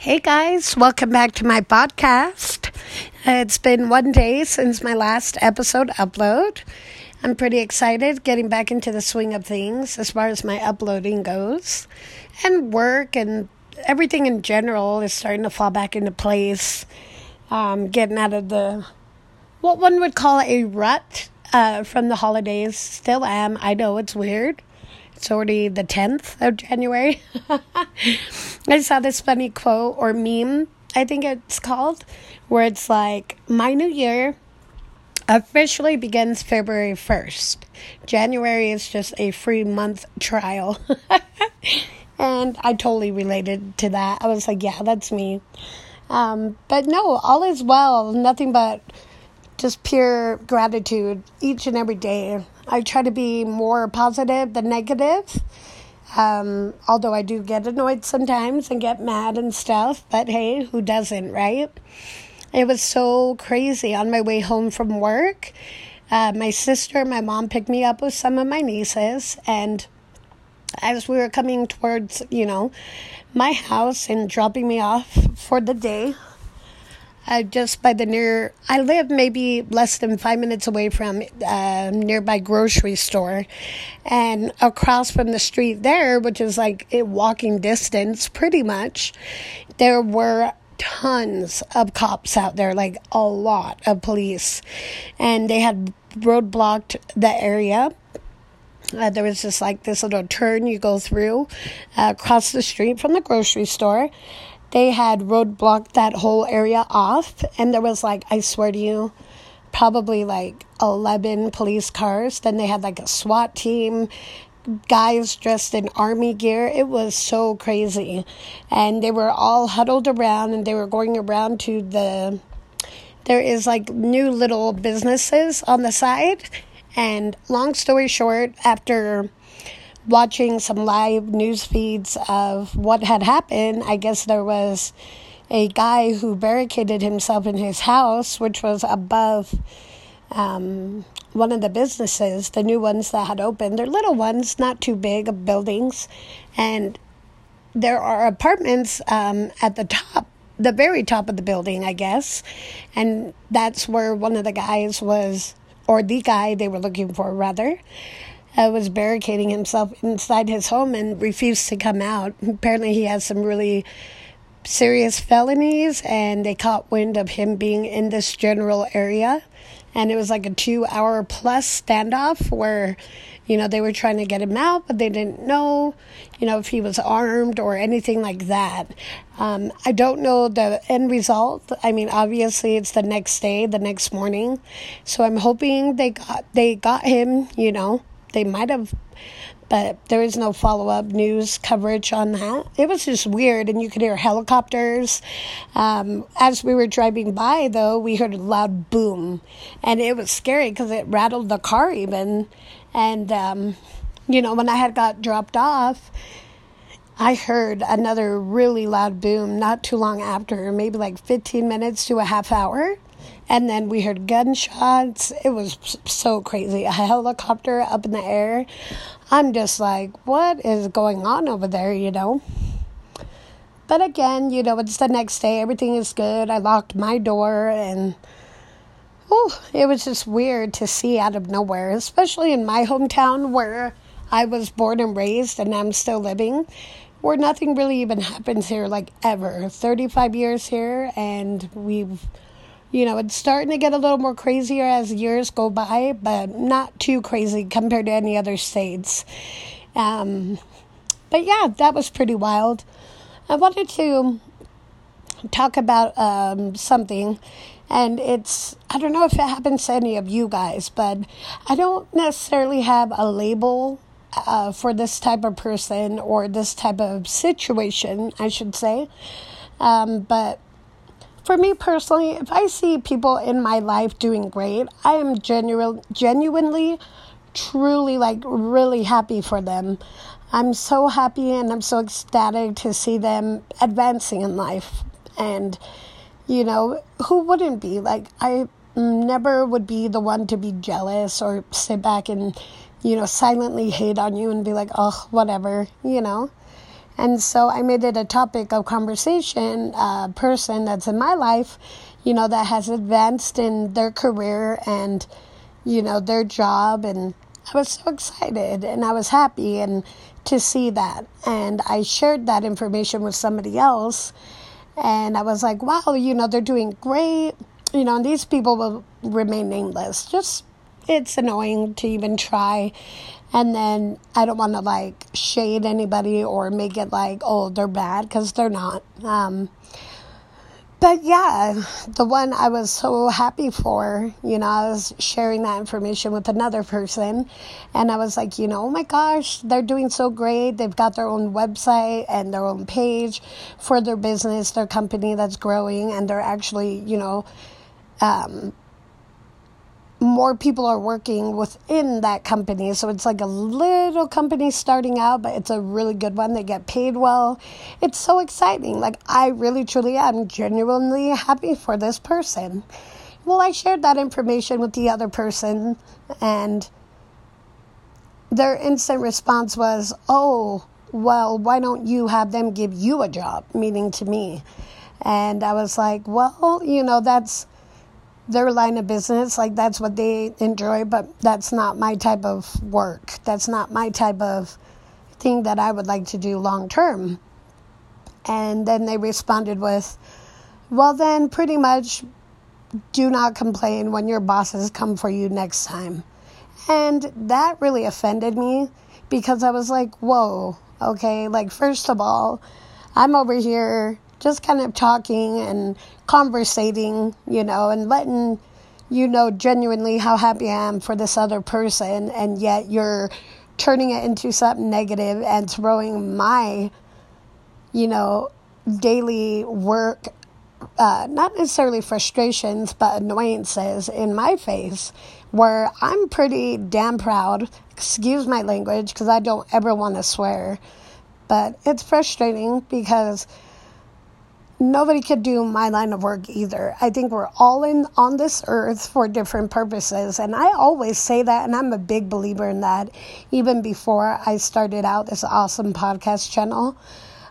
Hey guys, welcome back to my podcast. It's been one day since my last episode upload. I'm pretty excited getting back into the swing of things as far as my uploading goes. And work and everything in general is starting to fall back into place. Um, getting out of the, what one would call a rut uh, from the holidays. Still am. I know it's weird. It's already the 10th of January. I saw this funny quote or meme, I think it's called, where it's like, My new year officially begins February 1st. January is just a free month trial. and I totally related to that. I was like, Yeah, that's me. Um, but no, all is well. Nothing but just pure gratitude each and every day. I try to be more positive than negative. Um, although I do get annoyed sometimes and get mad and stuff, but hey, who doesn't, right? It was so crazy on my way home from work. Uh, my sister and my mom picked me up with some of my nieces, and as we were coming towards, you know, my house and dropping me off for the day, uh, just by the near. I live maybe less than five minutes away from a uh, nearby grocery store, and across from the street there, which is like a walking distance, pretty much, there were tons of cops out there, like a lot of police, and they had roadblocked the area. Uh, there was just like this little turn you go through uh, across the street from the grocery store they had roadblocked that whole area off and there was like i swear to you probably like 11 police cars. Then they had like a swat team guys dressed in army gear. It was so crazy. And they were all huddled around and they were going around to the there is like new little businesses on the side. And long story short after watching some live news feeds of what had happened, I guess there was a guy who barricaded himself in his house, which was above um, one of the businesses, the new ones that had opened. They're little ones, not too big of buildings. And there are apartments um, at the top, the very top of the building, I guess. And that's where one of the guys was, or the guy they were looking for, rather uh, was barricading himself inside his home and refused to come out. Apparently, he has some really serious felonies, and they caught wind of him being in this general area. And it was like a two hour plus standoff where, you know, they were trying to get him out, but they didn't know, you know, if he was armed or anything like that. Um, I don't know the end result. I mean, obviously, it's the next day, the next morning. So I'm hoping they got they got him, you know, they might have, but there is no follow up news coverage on that. It was just weird, and you could hear helicopters. Um, as we were driving by, though, we heard a loud boom, and it was scary because it rattled the car even. And, um, you know, when I had got dropped off, I heard another really loud boom not too long after, maybe like 15 minutes to a half hour. And then we heard gunshots. It was so crazy. A helicopter up in the air. I'm just like, what is going on over there, you know? But again, you know, it's the next day. Everything is good. I locked my door and oh, it was just weird to see out of nowhere, especially in my hometown where I was born and raised and I'm still living, where nothing really even happens here like ever. 35 years here and we've you know, it's starting to get a little more crazier as years go by, but not too crazy compared to any other states. Um, but yeah, that was pretty wild. I wanted to talk about um, something, and it's I don't know if it happens to any of you guys, but I don't necessarily have a label uh, for this type of person or this type of situation, I should say. Um, but for me personally, if I see people in my life doing great, I am genuine, genuinely, truly like really happy for them. I'm so happy and I'm so ecstatic to see them advancing in life. And, you know, who wouldn't be? Like, I never would be the one to be jealous or sit back and, you know, silently hate on you and be like, oh, whatever, you know. And so I made it a topic of conversation, a person that's in my life, you know, that has advanced in their career and, you know, their job. And I was so excited and I was happy and to see that. And I shared that information with somebody else. And I was like, wow, you know, they're doing great. You know, and these people will remain nameless. Just, it's annoying to even try. And then I don't want to like shade anybody or make it like, oh, they're bad because they're not. Um, but yeah, the one I was so happy for, you know, I was sharing that information with another person, and I was like, you know, oh my gosh, they're doing so great. They've got their own website and their own page for their business, their company that's growing, and they're actually, you know, um, more people are working within that company. So it's like a little company starting out, but it's a really good one. They get paid well. It's so exciting. Like, I really, truly am genuinely happy for this person. Well, I shared that information with the other person, and their instant response was, Oh, well, why don't you have them give you a job? Meaning to me. And I was like, Well, you know, that's their line of business, like that's what they enjoy, but that's not my type of work. That's not my type of thing that I would like to do long term. And then they responded with, well, then pretty much do not complain when your bosses come for you next time. And that really offended me because I was like, whoa, okay, like, first of all, I'm over here just kind of talking and conversating, you know, and letting you know genuinely how happy I am for this other person, and yet you're turning it into something negative and throwing my, you know, daily work, uh, not necessarily frustrations, but annoyances in my face, where I'm pretty damn proud, excuse my language, because I don't ever want to swear, but it's frustrating because nobody could do my line of work either. I think we're all in on this earth for different purposes, and I always say that, and I'm a big believer in that. Even before I started out this awesome podcast channel,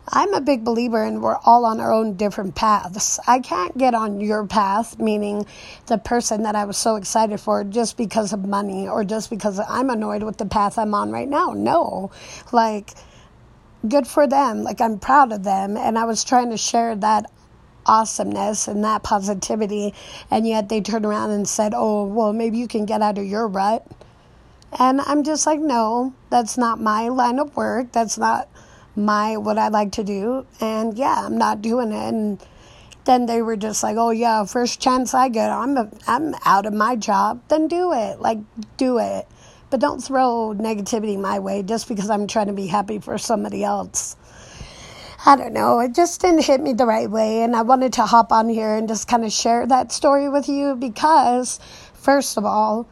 I'm a big believer in we're all on our own different paths. I can't get on your path, meaning the person that I was so excited for, just because of money or just because I'm annoyed with the path I'm on right now. No, like good for them. Like I'm proud of them. And I was trying to share that awesomeness and that positivity. And yet they turned around and said, oh, well, maybe you can get out of your rut. And I'm just like, no, that's not my line of work. That's not my what I like to do. And yeah, I'm not doing it. And then they were just like, oh yeah, first chance I get, I'm a, I'm out of my job. Then do it. Like do it. But don't throw negativity my way just because I'm trying to be happy for somebody else. I don't know. It just didn't hit me the right way. And I wanted to hop on here and just kind of share that story with you because, first of all,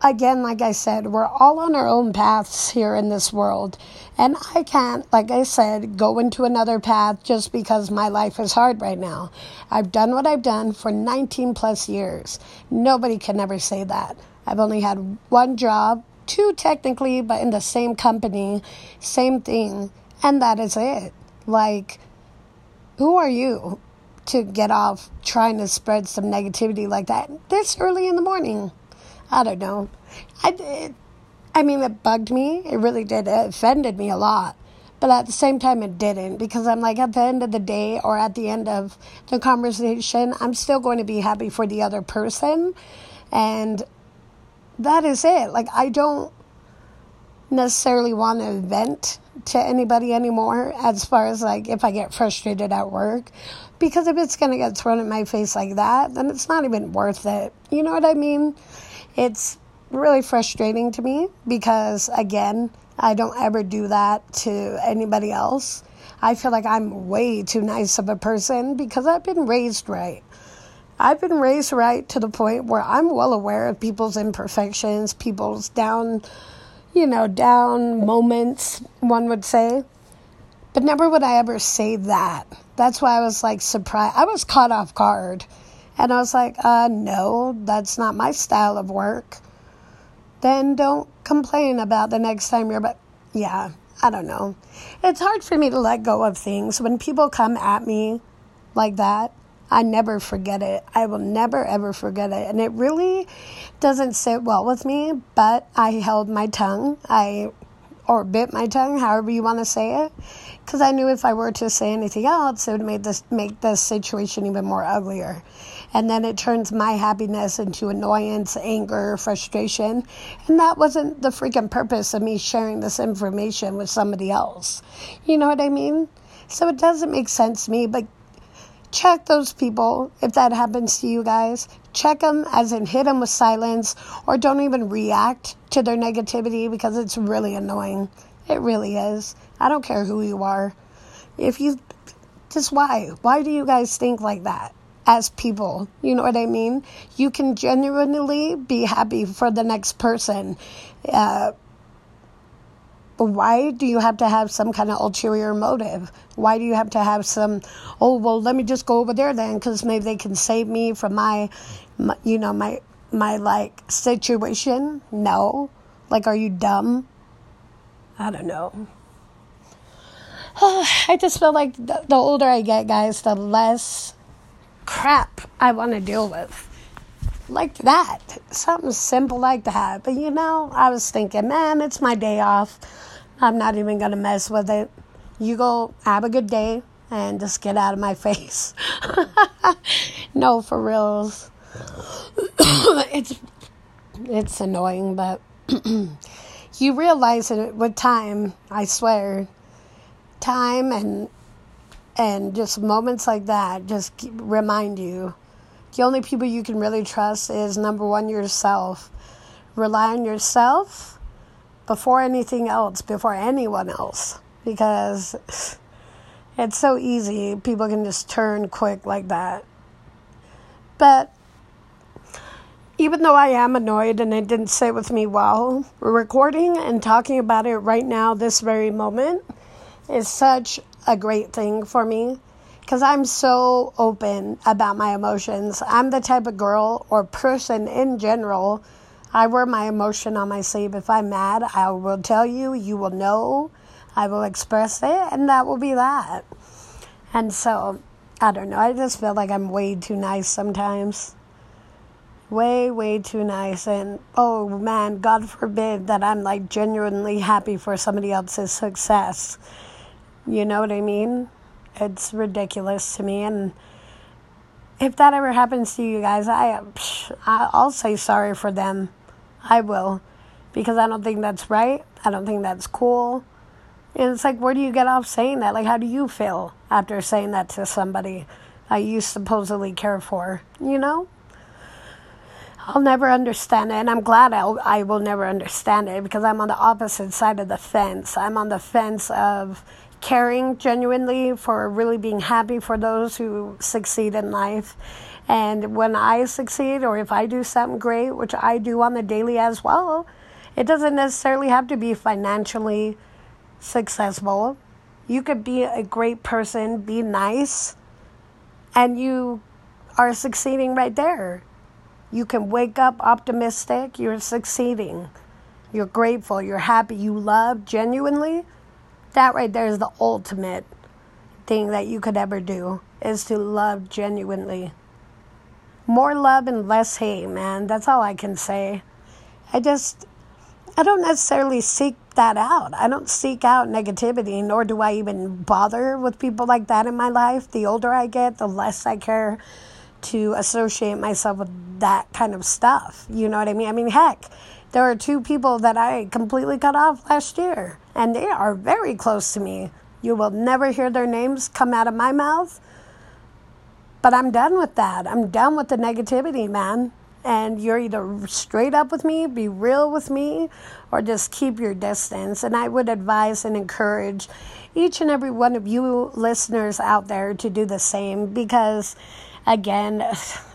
again, like I said, we're all on our own paths here in this world. And I can't, like I said, go into another path just because my life is hard right now. I've done what I've done for 19 plus years. Nobody can ever say that. I've only had one job two technically, but in the same company, same thing, and that is it. Like, who are you to get off trying to spread some negativity like that this early in the morning? I don't know. I I mean, it bugged me. It really did. It offended me a lot. But at the same time, it didn't because I'm like, at the end of the day or at the end of the conversation, I'm still going to be happy for the other person. And that is it. Like, I don't necessarily want to vent to anybody anymore as far as like if I get frustrated at work. Because if it's going to get thrown in my face like that, then it's not even worth it. You know what I mean? It's really frustrating to me because, again, I don't ever do that to anybody else. I feel like I'm way too nice of a person because I've been raised right. I've been raised right to the point where I'm well aware of people's imperfections, people's down, you know, down moments, one would say. But never would I ever say that. That's why I was like surprised. I was caught off guard. And I was like, uh, no, that's not my style of work. Then don't complain about the next time you're, but yeah, I don't know. It's hard for me to let go of things. When people come at me like that, I never forget it. I will never ever forget it. And it really doesn't sit well with me, but I held my tongue. I or bit my tongue, however you want to say it, because I knew if I were to say anything else, it would make this make the situation even more uglier. And then it turns my happiness into annoyance, anger, frustration, and that wasn't the freaking purpose of me sharing this information with somebody else. You know what I mean? So it doesn't make sense to me, but check those people if that happens to you guys. Check them as in hit them with silence or don't even react to their negativity because it's really annoying. It really is. I don't care who you are. If you just why? Why do you guys think like that as people? You know what I mean? You can genuinely be happy for the next person. Uh, why do you have to have some kind of ulterior motive? Why do you have to have some, oh, well, let me just go over there then because maybe they can save me from my, my, you know, my, my like situation? No. Like, are you dumb? I don't know. I just feel like the, the older I get, guys, the less crap I want to deal with like that. Something simple like that. But you know, I was thinking, man, it's my day off. I'm not even going to mess with it. You go have a good day and just get out of my face. no, for reals. it's it's annoying, but you realize it with time, I swear. Time and and just moments like that just remind you the only people you can really trust is number one, yourself. Rely on yourself before anything else, before anyone else, because it's so easy. People can just turn quick like that. But even though I am annoyed and it didn't sit with me well, recording and talking about it right now, this very moment, is such a great thing for me because I'm so open about my emotions. I'm the type of girl or person in general. I wear my emotion on my sleeve. If I'm mad, I will tell you, you will know, I will express it, and that will be that. And so, I don't know, I just feel like I'm way too nice sometimes. Way, way too nice. And oh man, God forbid that I'm like genuinely happy for somebody else's success. You know what I mean? It's ridiculous to me. And if that ever happens to you guys, I, I'll say sorry for them. I will. Because I don't think that's right. I don't think that's cool. And it's like, where do you get off saying that? Like, how do you feel after saying that to somebody that you supposedly care for? You know? I'll never understand it, and I'm glad I'll, I will never understand it because I'm on the opposite side of the fence. I'm on the fence of caring genuinely, for really being happy for those who succeed in life. And when I succeed, or if I do something great, which I do on the daily as well, it doesn't necessarily have to be financially successful. You could be a great person, be nice, and you are succeeding right there. You can wake up optimistic, you're succeeding. You're grateful, you're happy, you love genuinely that right there is the ultimate thing that you could ever do is to love genuinely. More love and less hate, man. That's all I can say. I just I don't necessarily seek that out. I don't seek out negativity, nor do I even bother with people like that in my life. The older I get, the less I care to associate myself with that kind of stuff. You know what I mean? I mean, heck, there are two people that I completely cut off last year, and they are very close to me. You will never hear their names come out of my mouth. But I'm done with that. I'm done with the negativity, man. And you're either straight up with me, be real with me, or just keep your distance. And I would advise and encourage each and every one of you listeners out there to do the same because, again,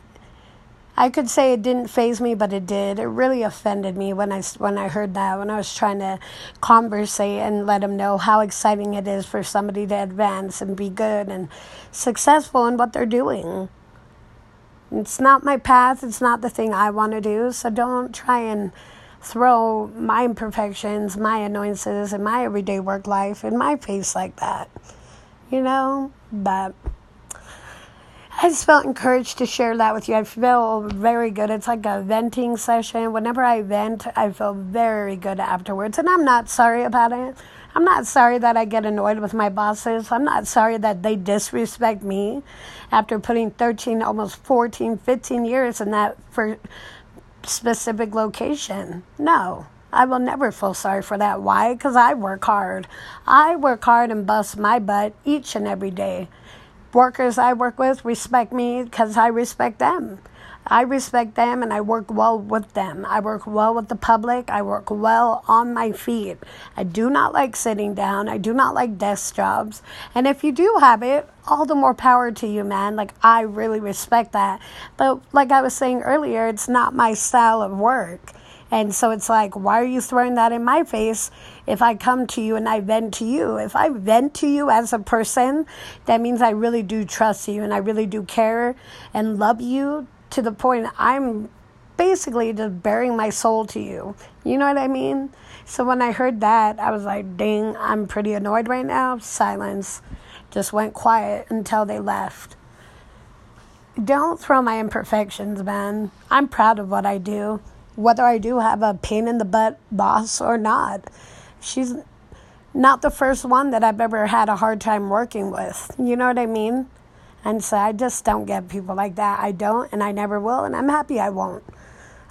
I could say it didn't faze me, but it did. It really offended me when I when I heard that. When I was trying to conversate and let them know how exciting it is for somebody to advance and be good and successful in what they're doing. It's not my path. It's not the thing I want to do. So don't try and throw my imperfections, my annoyances, and my everyday work life in my face like that. You know? But I just felt encouraged to share that with you. I feel very good. It's like a venting session. Whenever I vent, I feel very good afterwards. And I'm not sorry about it. I'm not sorry that I get annoyed with my bosses. I'm not sorry that they disrespect me after putting 13, almost 14, 15 years in that for specific location. No, I will never feel sorry for that. Why? Because I work hard. I work hard and bust my butt each and every day. Workers I work with respect me because I respect them. I respect them and I work well with them. I work well with the public. I work well on my feet. I do not like sitting down. I do not like desk jobs. And if you do have it, all the more power to you, man. Like, I really respect that. But, like I was saying earlier, it's not my style of work. And so it's like, why are you throwing that in my face if I come to you and I vent to you? If I vent to you as a person, that means I really do trust you and I really do care and love you to the point I'm basically just bearing my soul to you. You know what I mean? So when I heard that, I was like, dang, I'm pretty annoyed right now. Silence. Just went quiet until they left. Don't throw my imperfections, man. I'm proud of what I do, whether I do have a pain in the butt boss or not. She's not the first one that I've ever had a hard time working with. You know what I mean? And so I just don't get people like that. I don't, and I never will, and I'm happy I won't.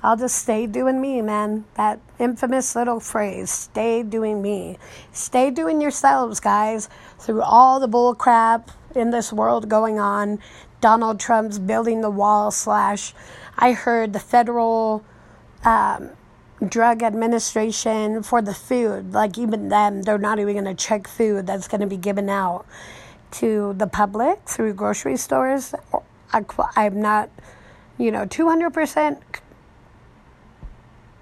I'll just stay doing me, man. That infamous little phrase, stay doing me. Stay doing yourselves, guys, through all the bull crap in this world going on. Donald Trump's building the wall, slash, I heard the federal um, drug administration for the food, like even them, they're not even going to check food that's going to be given out to the public through grocery stores. I, I'm not, you know, 200%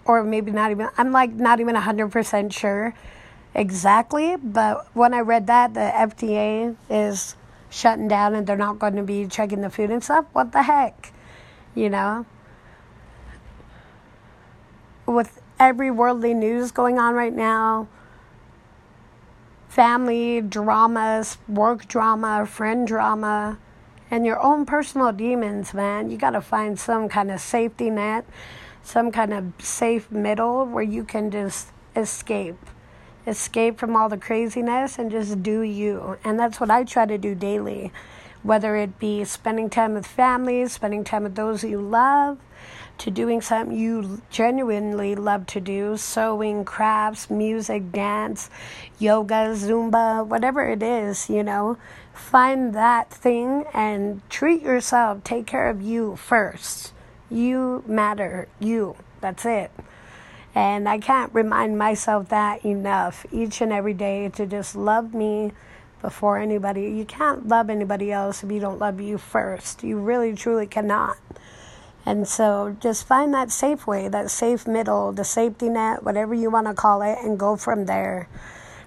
or maybe not even, I'm like not even 100% sure exactly. But when I read that, the FDA is shutting down and they're not going to be checking the food and stuff. What the heck? You know? With every worldly news going on right now, family dramas, work drama, friend drama, and your own personal demons, man. You got to find some kind of safety net, some kind of safe middle where you can just escape. Escape from all the craziness and just do you. And that's what I try to do daily, whether it be spending time with family, spending time with those you love, to doing something you genuinely love to do sewing, crafts, music, dance, yoga, Zumba, whatever it is, you know. Find that thing and treat yourself. Take care of you first. You matter. You. That's it. And I can't remind myself that enough each and every day to just love me before anybody. You can't love anybody else if you don't love you first. You really, truly cannot. And so just find that safe way, that safe middle, the safety net, whatever you want to call it, and go from there.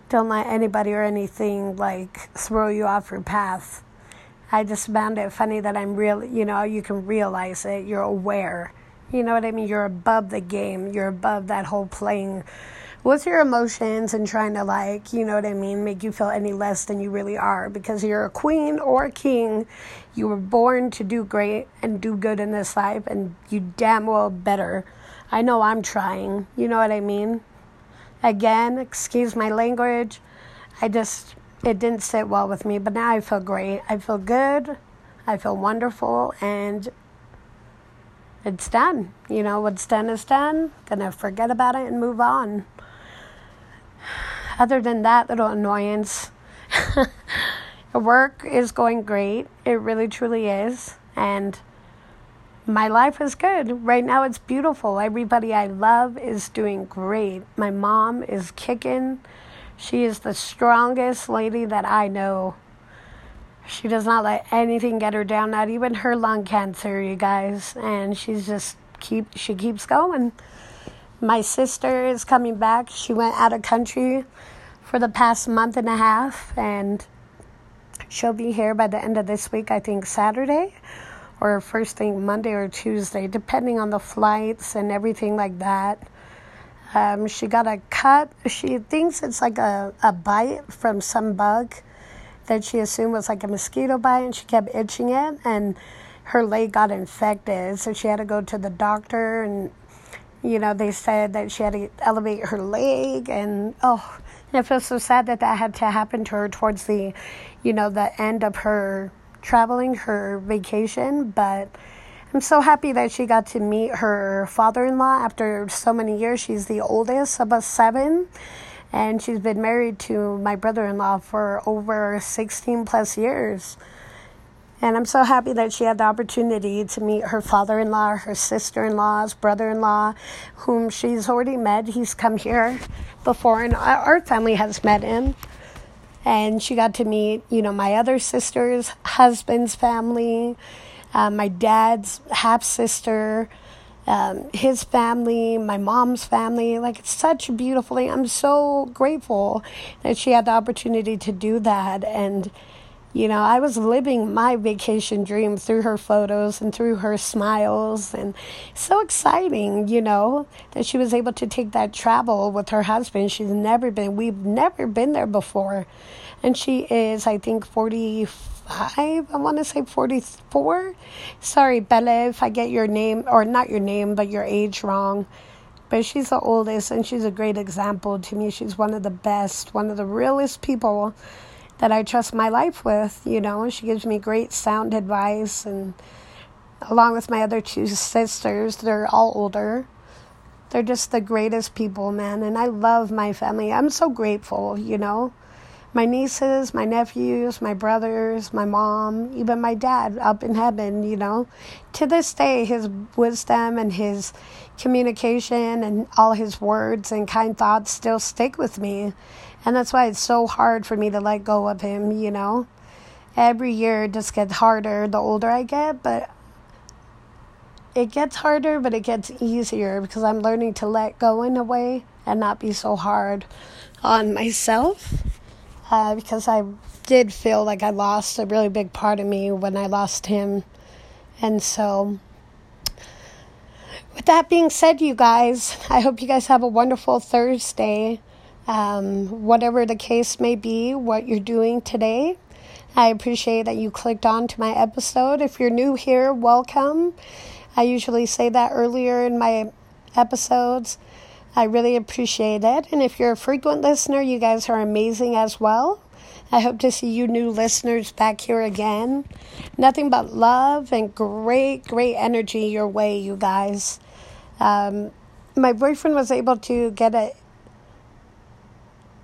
Don't let anybody or anything like throw you off your path. I just found it funny that I'm real, you know, you can realize it, you're aware. You know what I mean? You're above the game, you're above that whole playing with your emotions and trying to like, you know what I mean, make you feel any less than you really are because you're a queen or a king. You were born to do great and do good in this life and you damn well better. I know I'm trying. You know what I mean? Again, excuse my language. I just it didn't sit well with me, but now I feel great. I feel good. I feel wonderful and it's done. You know, what's done is done. Gonna forget about it and move on other than that little annoyance, work is going great. It really, truly is. And my life is good. Right now, it's beautiful. Everybody I love is doing great. My mom is kicking. She is the strongest lady that I know. She does not let anything get her down, not even her lung cancer, you guys. And she's just keep she keeps going. My sister is coming back. She went out of country for the past month and a half, and she'll be here by the end of this week, I think Saturday or first thing Monday or Tuesday, depending on the flights and everything like that. Um, she got a cut. She thinks it's like a, a bite from some bug that she assumed was like a mosquito bite, and she kept itching it, and her leg got infected. So she had to go to the doctor, and you know they said that she had to elevate her leg, and oh, and it feels so sad that that had to happen to her towards the, you know, the end of her traveling, her vacation, but. I'm so happy that she got to meet her father in law after so many years. She's the oldest of us seven and she's been married to my brother-in-law for over 16 plus years and i'm so happy that she had the opportunity to meet her father-in-law her sister-in-law's brother-in-law whom she's already met he's come here before and our family has met him and she got to meet you know my other sister's husband's family uh, my dad's half sister um, his family, my mom's family. Like, it's such a beautiful thing. I'm so grateful that she had the opportunity to do that. And, you know, I was living my vacation dream through her photos and through her smiles. And so exciting, you know, that she was able to take that travel with her husband. She's never been, we've never been there before. And she is, I think, 45 45, I want to say 44. Sorry, Bella, if I get your name, or not your name, but your age wrong. But she's the oldest, and she's a great example to me. She's one of the best, one of the realest people that I trust my life with. You know, she gives me great sound advice, and along with my other two sisters, they're all older. They're just the greatest people, man. And I love my family. I'm so grateful, you know my nieces, my nephews, my brothers, my mom, even my dad up in heaven, you know. To this day, his wisdom and his communication and all his words and kind thoughts still stick with me. And that's why it's so hard for me to let go of him, you know. Every year just gets harder the older I get, but it gets harder, but it gets easier because I'm learning to let go in a way and not be so hard on myself uh, because I did feel like I lost a really big part of me when I lost him. And so, with that being said, you guys, I hope you guys have a wonderful Thursday. Um, whatever the case may be, what you're doing today. I appreciate that you clicked on to my episode. If you're new here, welcome. I usually say that earlier in my episodes. I really appreciate it. And if you're a frequent listener, you guys are amazing as well. I hope to see you new listeners back here again. Nothing but love and great, great energy your way, you guys. Um, my boyfriend was able to get a,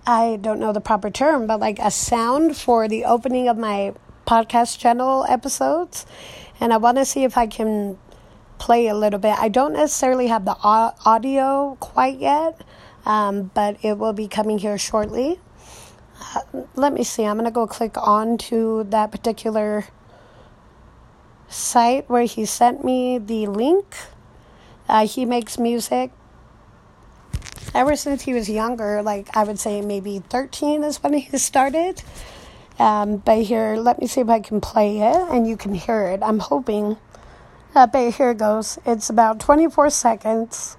I don't know the proper term, but like a sound for the opening of my podcast channel episodes. And I want to see if I can play a little bit. I don't necessarily have the audio quite yet, um, but it will be coming here shortly. Uh, let me see. I'm going to go click on to that particular site where he sent me the link. Uh, he makes music ever since he was younger, like I would say maybe 13 is when he started. Um, but here, let me see if I can play it and you can hear it. I'm hoping uh, but here goes. It's about 24 seconds.